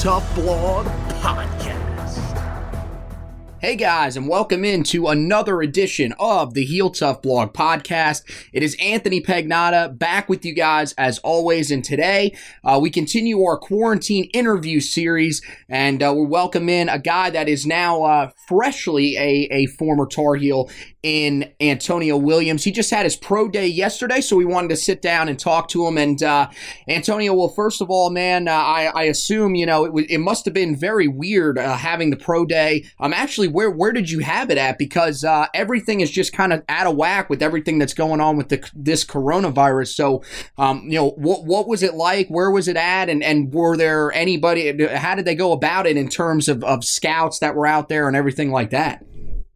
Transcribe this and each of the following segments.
Tough Blog Podcast. Hey guys, and welcome into another edition of the Heel Tough Blog Podcast. It is Anthony Pagnotta back with you guys as always, and today uh, we continue our quarantine interview series, and uh, we welcome in a guy that is now uh, freshly a, a former Tar Heel in Antonio Williams. He just had his pro day yesterday, so we wanted to sit down and talk to him. And uh, Antonio, well, first of all, man, uh, I, I assume you know it, was, it must have been very weird uh, having the pro day. Um, actually, where where did you have it at? Because uh, everything is just kind of out of whack with everything that's going on with the, this coronavirus. So, um, you know, what what was it like? Where was it at? And and were there anybody? How did they go about it in terms of of scouts that were out there and everything like that?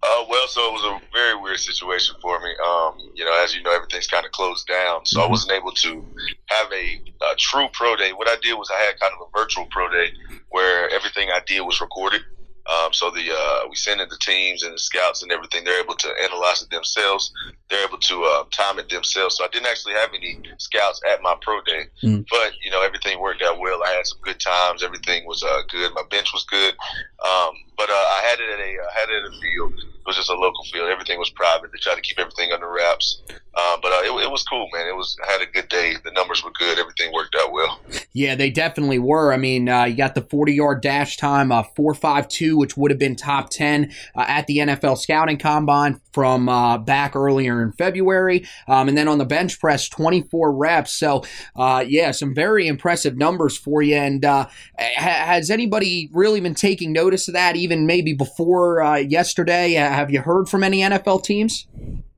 Uh, well, so it was a very weird situation for me. Um, you know, as you know, everything's kind of closed down, so I wasn't able to have a, a true pro day. What I did was I had kind of a virtual pro day where everything I did was recorded. Um, so the uh, we send in the teams and the scouts and everything. They're able to analyze it themselves. They're able to uh, time it themselves. So I didn't actually have any scouts at my pro day, Mm. but you know everything worked out well. I had some good times. Everything was uh, good. My bench was good. Um, but uh, I had it at a I had it at a field. Was just a local field. Everything was private. They tried to keep everything under wraps. Uh, but uh, it, it was cool, man. It was I had a good day. The numbers were good. Everything worked out well. Yeah, they definitely were. I mean, uh, you got the 40 yard dash time, uh, 4.52, which would have been top 10 uh, at the NFL scouting combine from uh, back earlier in February. Um, and then on the bench press, 24 reps. So, uh, yeah, some very impressive numbers for you. And ha- has anybody really been taking notice of that, even maybe before yesterday? Have you heard from any NFL teams?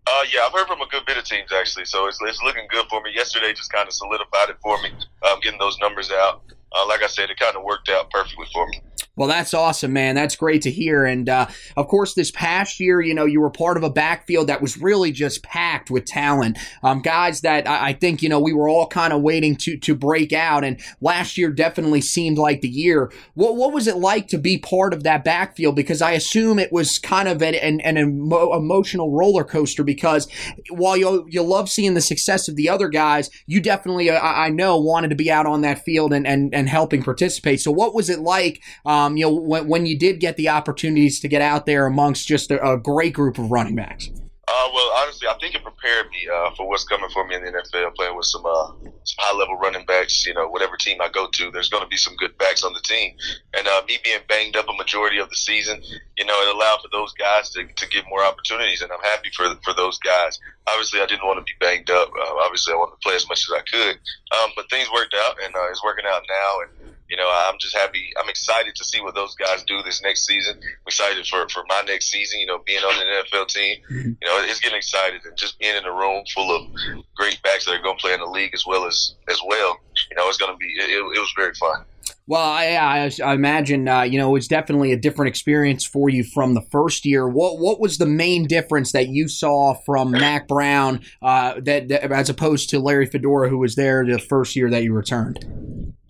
Uh, yeah, I've heard from a good bit of teams actually, so it's, it's looking good for me. Yesterday just kind of solidified it for me, um, getting those numbers out. Uh, like I said, it kind of worked out perfectly for me. Well, that's awesome, man. That's great to hear. And uh, of course, this past year, you know, you were part of a backfield that was really just packed with talent. Um, guys that I, I think, you know, we were all kind of waiting to to break out. And last year definitely seemed like the year. What what was it like to be part of that backfield? Because I assume it was kind of an an, an emo- emotional roller coaster. Because while you you love seeing the success of the other guys, you definitely, I I know, wanted to be out on that field and and, and helping participate. So what was it like? Um, you know, when, when you did get the opportunities to get out there amongst just a, a great group of running backs. Uh, well, honestly, I think it prepared me uh, for what's coming for me in the NFL. Playing with some uh, some high level running backs, you know, whatever team I go to, there's going to be some good backs on the team. And uh, me being banged up a majority of the season, you know, it allowed for those guys to, to get more opportunities, and I'm happy for for those guys. Obviously, I didn't want to be banged up. Uh, obviously, I wanted to play as much as I could, um, but things worked out, and uh, it's working out now. And you know, I'm just happy. I'm excited to see what those guys do this next season. I'm excited for, for my next season, you know, being on an NFL team. Mm-hmm. You know, it's getting excited and just being in a room full of great backs that are going to play in the league as well as as well. You know, it's going to be. It, it was very fun. Well, I, I, I imagine uh, you know it was definitely a different experience for you from the first year. What what was the main difference that you saw from Mack Brown uh, that, that, as opposed to Larry Fedora, who was there the first year that you returned?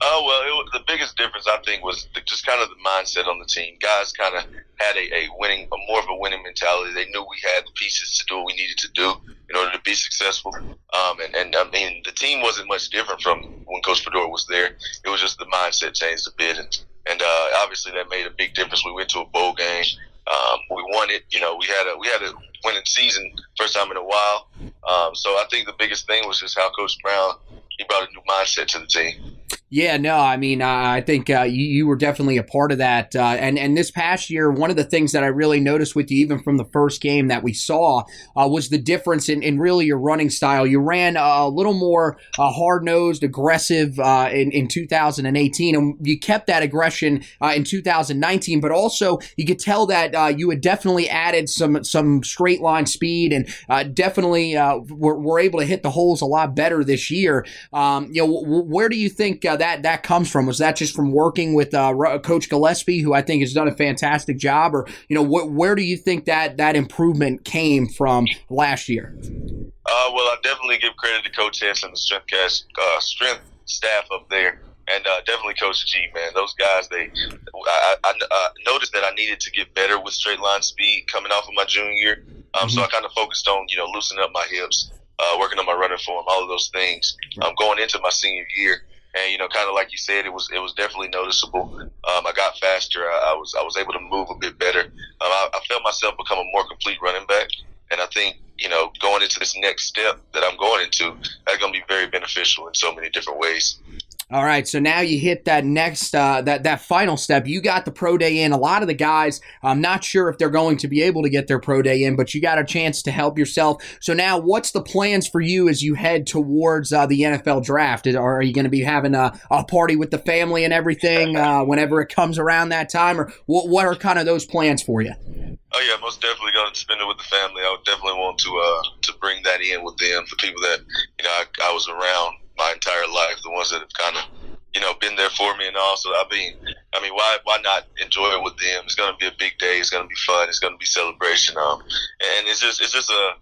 Oh well, it, the biggest difference I think was the, just kind of the mindset on the team. Guys kind of had a, a winning, a more of a winning mentality. They knew we had the pieces to do what we needed to do in order to be successful. Um, and, and I mean, the team wasn't much different from when Coach Fedora was there. It was just the mindset changed a bit, and and uh, obviously that made a big difference. We went to a bowl game. Um, we won it. You know, we had a we had a winning season first time in a while. Um, so I think the biggest thing was just how Coach Brown he brought a new mindset to the team. Yeah, no, I mean, uh, I think uh, you, you, were definitely a part of that. Uh, and and this past year, one of the things that I really noticed with you, even from the first game that we saw, uh, was the difference in, in really your running style. You ran a little more uh, hard nosed, aggressive uh, in, in 2018, and you kept that aggression in 2019. But also, you could tell that you had definitely added some some straight line speed, and definitely were, were, able to hit the holes a lot better this year. Um, you know, where do you think? That that comes from? Was that just from working with uh, Coach Gillespie, who I think has done a fantastic job, or you know, wh- where do you think that that improvement came from last year? Uh, well, I definitely give credit to Coach Hess and the strength cast, uh, strength staff up there, and uh, definitely Coach G. Man, those guys. They, I, I, I, noticed that I needed to get better with straight line speed coming off of my junior year. Um, mm-hmm. So I kind of focused on you know loosening up my hips, uh, working on my running form, all of those things. Um, going into my senior year, and you know, kind of like you said, it was it was definitely noticeable. Um, I got faster. I, I, was I was able to move a bit better. Um, I, I felt myself become a more complete running back, and I think you know, going into this next step that I'm going into, that's going to be very beneficial in so many different ways. All right, so now you hit that next uh, that that final step. You got the pro day in. A lot of the guys, I'm not sure if they're going to be able to get their pro day in, but you got a chance to help yourself. So now, what's the plans for you as you head towards uh, the NFL draft? Are you going to be having a, a, party with the family and everything uh, whenever it comes around that time, or what, what are kind of those plans for you? Oh yeah, most definitely going to spend it with the family. I would definitely want to uh, to bring that in with them, for people that you know I, I was around my entire life, the ones that have kind of you know been there for me and all. So I mean, I mean, why why not enjoy it with them? It's going to be a big day. It's going to be fun. It's going to be celebration. Um, and it's just it's just a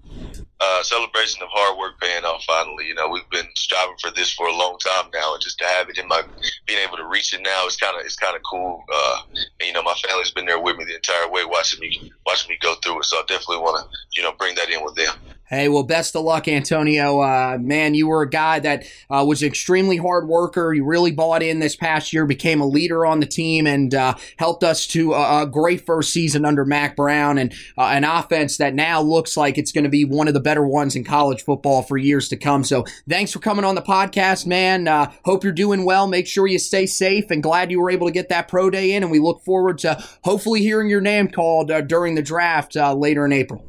celebration of hard work paying off finally. You know, we've been striving for this for a long time now, and just to have it in my being able to reach it now, it's kind of it's kind of cool. Uh, and, you know, my family's been there with me the entire way, watching me watching me go through it. So I definitely want to you know bring that in with them. Hey, well, best of luck, Antonio. Uh, man, you were a guy that uh, was an extremely hard worker. You really bought in this past year, became a leader on the team, and uh, helped us to a, a, great first season under Mack Brown and uh, an offense that now looks like it's going to be one of the better ones in college football for years to come. So, thanks for coming on the podcast, man. Uh, hope you're doing well. Make sure you stay safe, and glad you were able to get that pro day in. And we look forward to hopefully hearing your name called uh, during the draft later in April.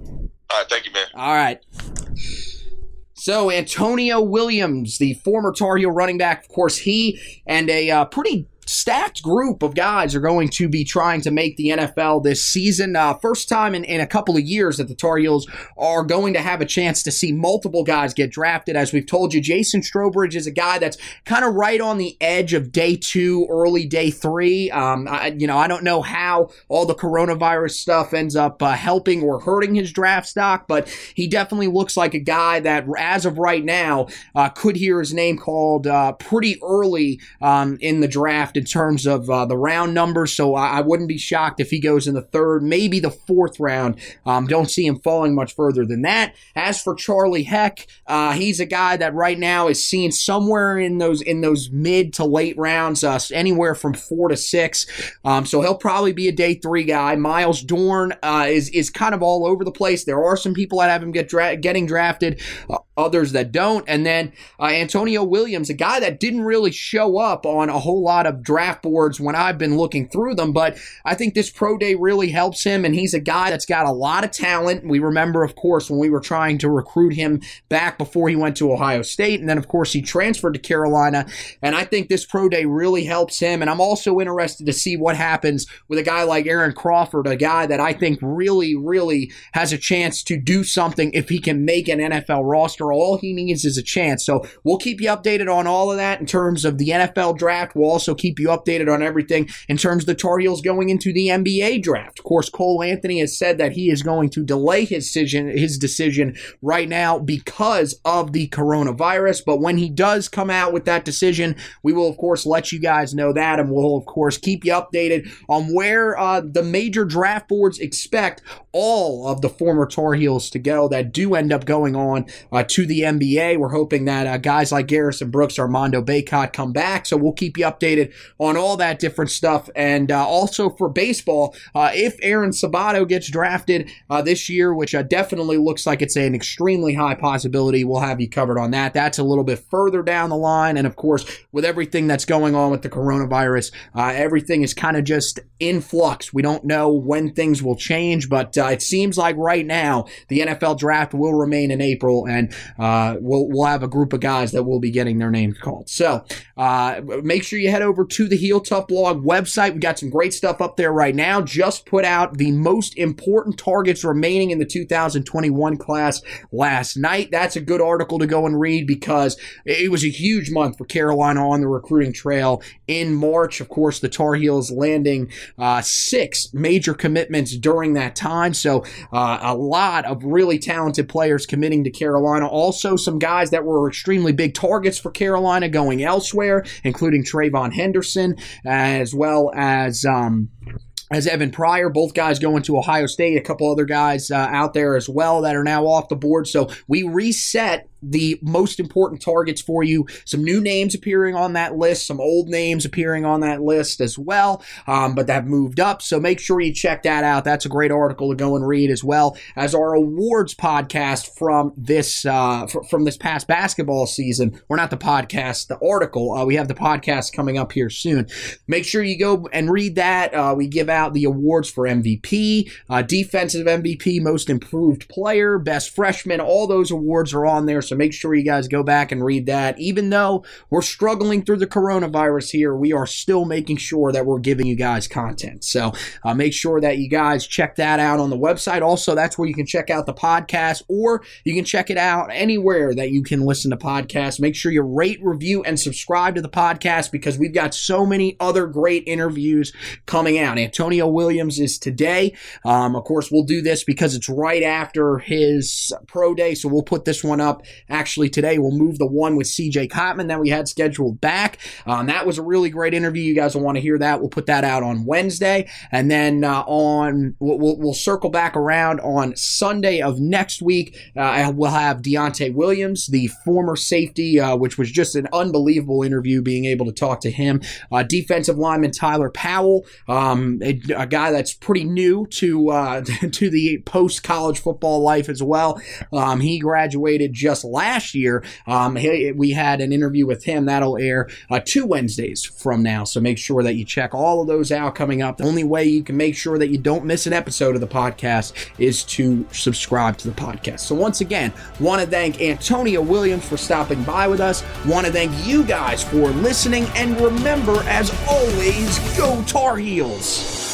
All right, thank you, man. All right. So Antonio Williams, the former Tar Heel running back, of course, he and a uh, pretty stacked group of guys are going to be trying to make the NFL this season. Uh, first time in, in a couple of years that the Tar Heels are going to have a chance to see multiple guys get drafted. As we've told you, Jason Strowbridge is a guy that's kind of right on the edge of day two, early day three. Um, I, you know, I don't know how all the coronavirus stuff ends up uh, helping or hurting his draft stock, but he definitely looks like a guy that, as of right now, uh, could hear his name called uh, pretty early um, in the draft in terms of uh, the round numbers. So I, I, wouldn't be shocked if he goes in the third, maybe the fourth round. Um, don't see him falling much further than that. As for Charlie Heck, uh, he's a guy that right now is seen somewhere in those in those mid to late rounds, uh, anywhere from four to six. Um, so he'll probably be a day three guy. Myles Dorn uh, is is kind of all over the place. There are some people that have him get dra- getting drafted. Uh, others that don't. And then uh, Antonio Williams, a guy that didn't really show up on a whole lot of draft boards when I've been looking through them, but I think this pro day really helps him, and he's a guy that's got a lot of talent. We remember, of course, when we were trying to recruit him back before he went to Ohio State, and then, of course, he transferred to Carolina, and I think this pro day really helps him, and I'm also interested to see what happens with a guy like Aaron Crawford, a guy that I think really, really has a chance to do something if he can make an NFL roster. All he needs is a chance. So we'll keep you updated on all of that in terms of the NFL draft. We'll also keep you updated on everything in terms of the Tar Heels going into the NBA draft. Of course, Cole Anthony has said that he is going to delay his decision, his decision right now because of the coronavirus. But when he does come out with that decision, we will, of course, let you guys know that. And we'll, of course, keep you updated on where uh, the major draft boards expect all of the former Tar Heels to go that do end up going on uh, to the NBA. We're hoping that uh, guys like Garrison Brooks, Armando Bacot come back. So we'll keep you updated on all that different stuff. And uh, also for baseball, uh, if Aaron Sabato gets drafted uh, this year, which uh, definitely looks like it's an extremely high possibility, we'll have you covered on that. That's a little bit further down the line. And of course, with everything that's going on with the coronavirus, everything is kind of just in flux. We don't know when things will change, but it seems like right now the NFL draft will remain in April, and uh, we'll we'll have a group of guys that will be getting their names called. So uh, make sure you head over to the Heel Tough Blog website. We got some great stuff up there right now. Just put out the most important targets remaining in the 2021 class last night. That's a good article to go and read because it was a huge month for Carolina on the recruiting trail in March. Of course, the Tar Heels landing uh, six major commitments during that time. So uh, a lot of really talented players committing to Carolina. Also, some guys that were extremely big targets for Carolina going elsewhere, including TreVeyon Henderson, as well as. Um, as Evan Pryor, both guys going to Ohio State, a couple other guys uh, out there as well that are now off the board. So we reset the most important targets for you. Some new names appearing on that list, some old names appearing on that list as well, um, but that moved up. So make sure you check that out. That's a great article to go and read as well as our awards podcast from this uh, f- from this past basketball season. We're not the podcast, the article. Uh, we have the podcast coming up here soon. Make sure you go and read that. Uh, we give out the awards for MVP, uh, defensive MVP, most improved player, best freshman. All those awards are on there. So make sure you guys go back and read that. Even though we're struggling through the coronavirus here, we are still making sure that we're giving you guys content. So uh, make sure that you guys check that out on the website. Also, that's where you can check out the podcast or you can check it out anywhere that you can listen to podcasts. Make sure you rate, review, and subscribe to the podcast because we've got so many other great interviews coming out. Antonio Williams is today. Um, of course, we'll do this because it's right after his pro day. So we'll put this one up Actually, today we'll move the one with CJ Cotman that we had scheduled back. Um, that was a really great interview. You guys will want to hear that. We'll put that out on Wednesday. And then uh, on, we'll, we'll, circle back around on Sunday of next week. Uh, we'll have Deontay Williams, the former safety, uh, which was just an unbelievable interview being able to talk to him. Uh, defensive lineman Tyler Powell, um, a, guy that's pretty new to, uh, to the post college football life as well. Um, he graduated just last year. Um, he, we had an interview with him that'll air uh, two Wednesdays from now. So make sure that you check all of those out coming up. The only way you can make sure that you don't miss an episode of the podcast is to subscribe to the podcast. So once again, want to thank Antonio Williams for stopping by with us. Want to thank you guys for listening. And remember, as always, go Tar Heels.